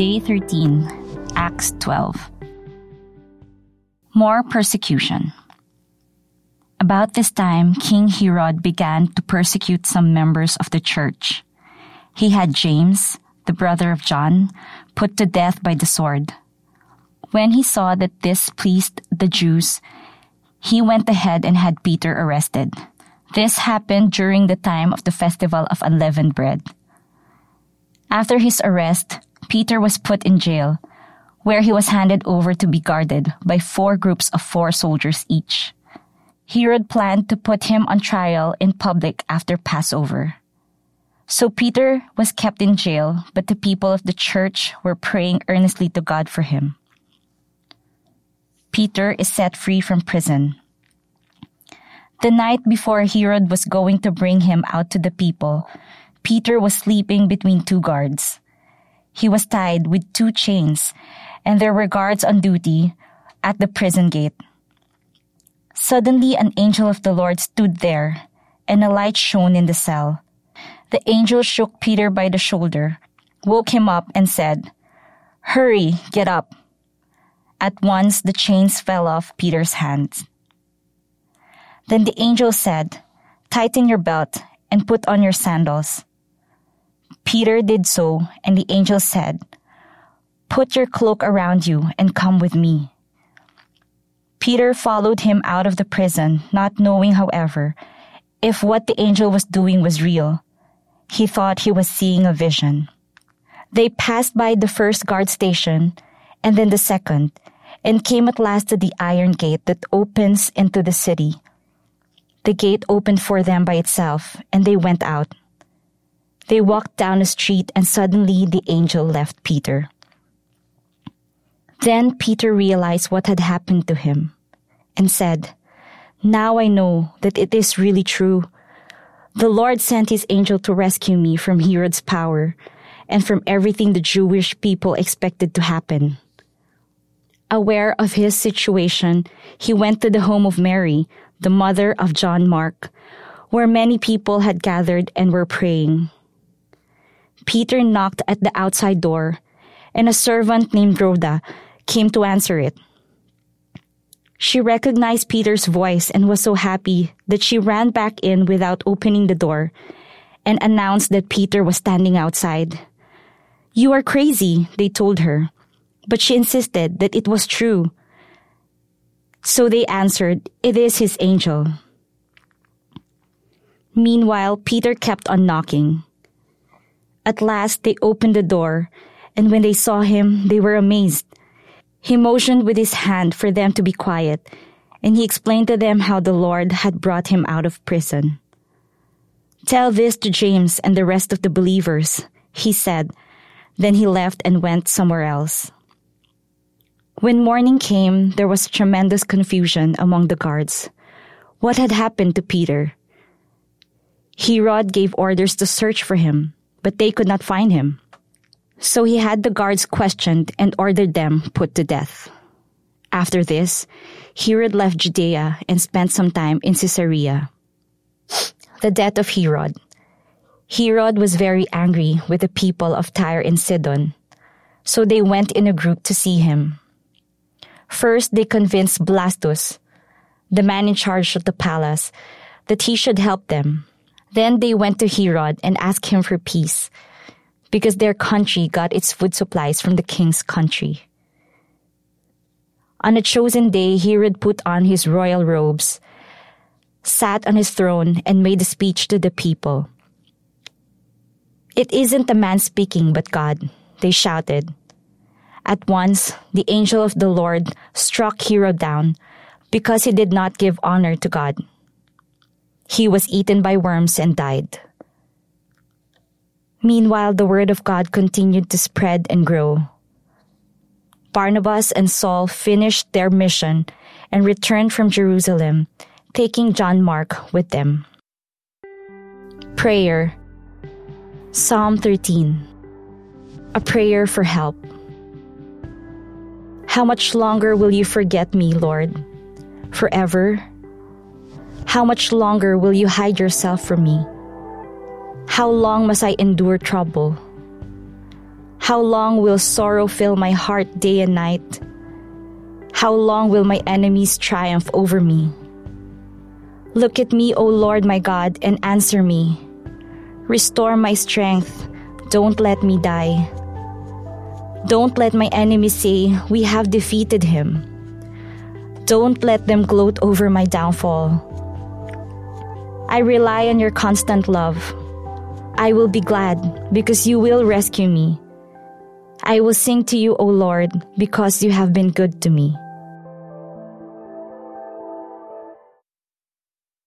Day 13, Acts 12. More persecution. About this time, King Herod began to persecute some members of the church. He had James, the brother of John, put to death by the sword. When he saw that this pleased the Jews, he went ahead and had Peter arrested. This happened during the time of the festival of unleavened bread. After his arrest, Peter was put in jail, where he was handed over to be guarded by four groups of four soldiers each. Herod planned to put him on trial in public after Passover. So Peter was kept in jail, but the people of the church were praying earnestly to God for him. Peter is set free from prison. The night before Herod was going to bring him out to the people, Peter was sleeping between two guards. He was tied with two chains, and there were guards on duty at the prison gate. Suddenly, an angel of the Lord stood there, and a light shone in the cell. The angel shook Peter by the shoulder, woke him up, and said, Hurry, get up. At once the chains fell off Peter's hands. Then the angel said, Tighten your belt and put on your sandals. Peter did so, and the angel said, Put your cloak around you and come with me. Peter followed him out of the prison, not knowing, however, if what the angel was doing was real. He thought he was seeing a vision. They passed by the first guard station and then the second, and came at last to the iron gate that opens into the city. The gate opened for them by itself, and they went out. They walked down a street, and suddenly the angel left Peter. Then Peter realized what had happened to him and said, Now I know that it is really true. The Lord sent his angel to rescue me from Herod's power and from everything the Jewish people expected to happen. Aware of his situation, he went to the home of Mary, the mother of John Mark, where many people had gathered and were praying. Peter knocked at the outside door, and a servant named Rhoda came to answer it. She recognized Peter's voice and was so happy that she ran back in without opening the door and announced that Peter was standing outside. You are crazy, they told her but she insisted that it was true. So they answered, It is his angel. Meanwhile, Peter kept on knocking. At last, they opened the door, and when they saw him, they were amazed. He motioned with his hand for them to be quiet, and he explained to them how the Lord had brought him out of prison. Tell this to James and the rest of the believers, he said. Then he left and went somewhere else. When morning came, there was tremendous confusion among the guards. What had happened to Peter? Herod gave orders to search for him, but they could not find him. So he had the guards questioned and ordered them put to death. After this, Herod left Judea and spent some time in Caesarea. The death of Herod. Herod was very angry with the people of Tyre and Sidon, so they went in a group to see him. First, they convinced Blastus, the man in charge of the palace, that he should help them. Then they went to Herod and asked him for peace, because their country got its food supplies from the king's country. On a chosen day, Herod put on his royal robes, sat on his throne, and made a speech to the people. It isn't a man speaking, but God, they shouted. At once, the angel of the Lord struck Herod down because he did not give honor to God. He was eaten by worms and died. Meanwhile, the word of God continued to spread and grow. Barnabas and Saul finished their mission and returned from Jerusalem, taking John Mark with them. Prayer Psalm 13 A prayer for help. How much longer will you forget me, Lord? Forever? How much longer will you hide yourself from me? How long must I endure trouble? How long will sorrow fill my heart day and night? How long will my enemies triumph over me? Look at me, O Lord my God, and answer me. Restore my strength. Don't let me die. Don't let my enemies say, We have defeated him. Don't let them gloat over my downfall. I rely on your constant love. I will be glad because you will rescue me. I will sing to you, O Lord, because you have been good to me.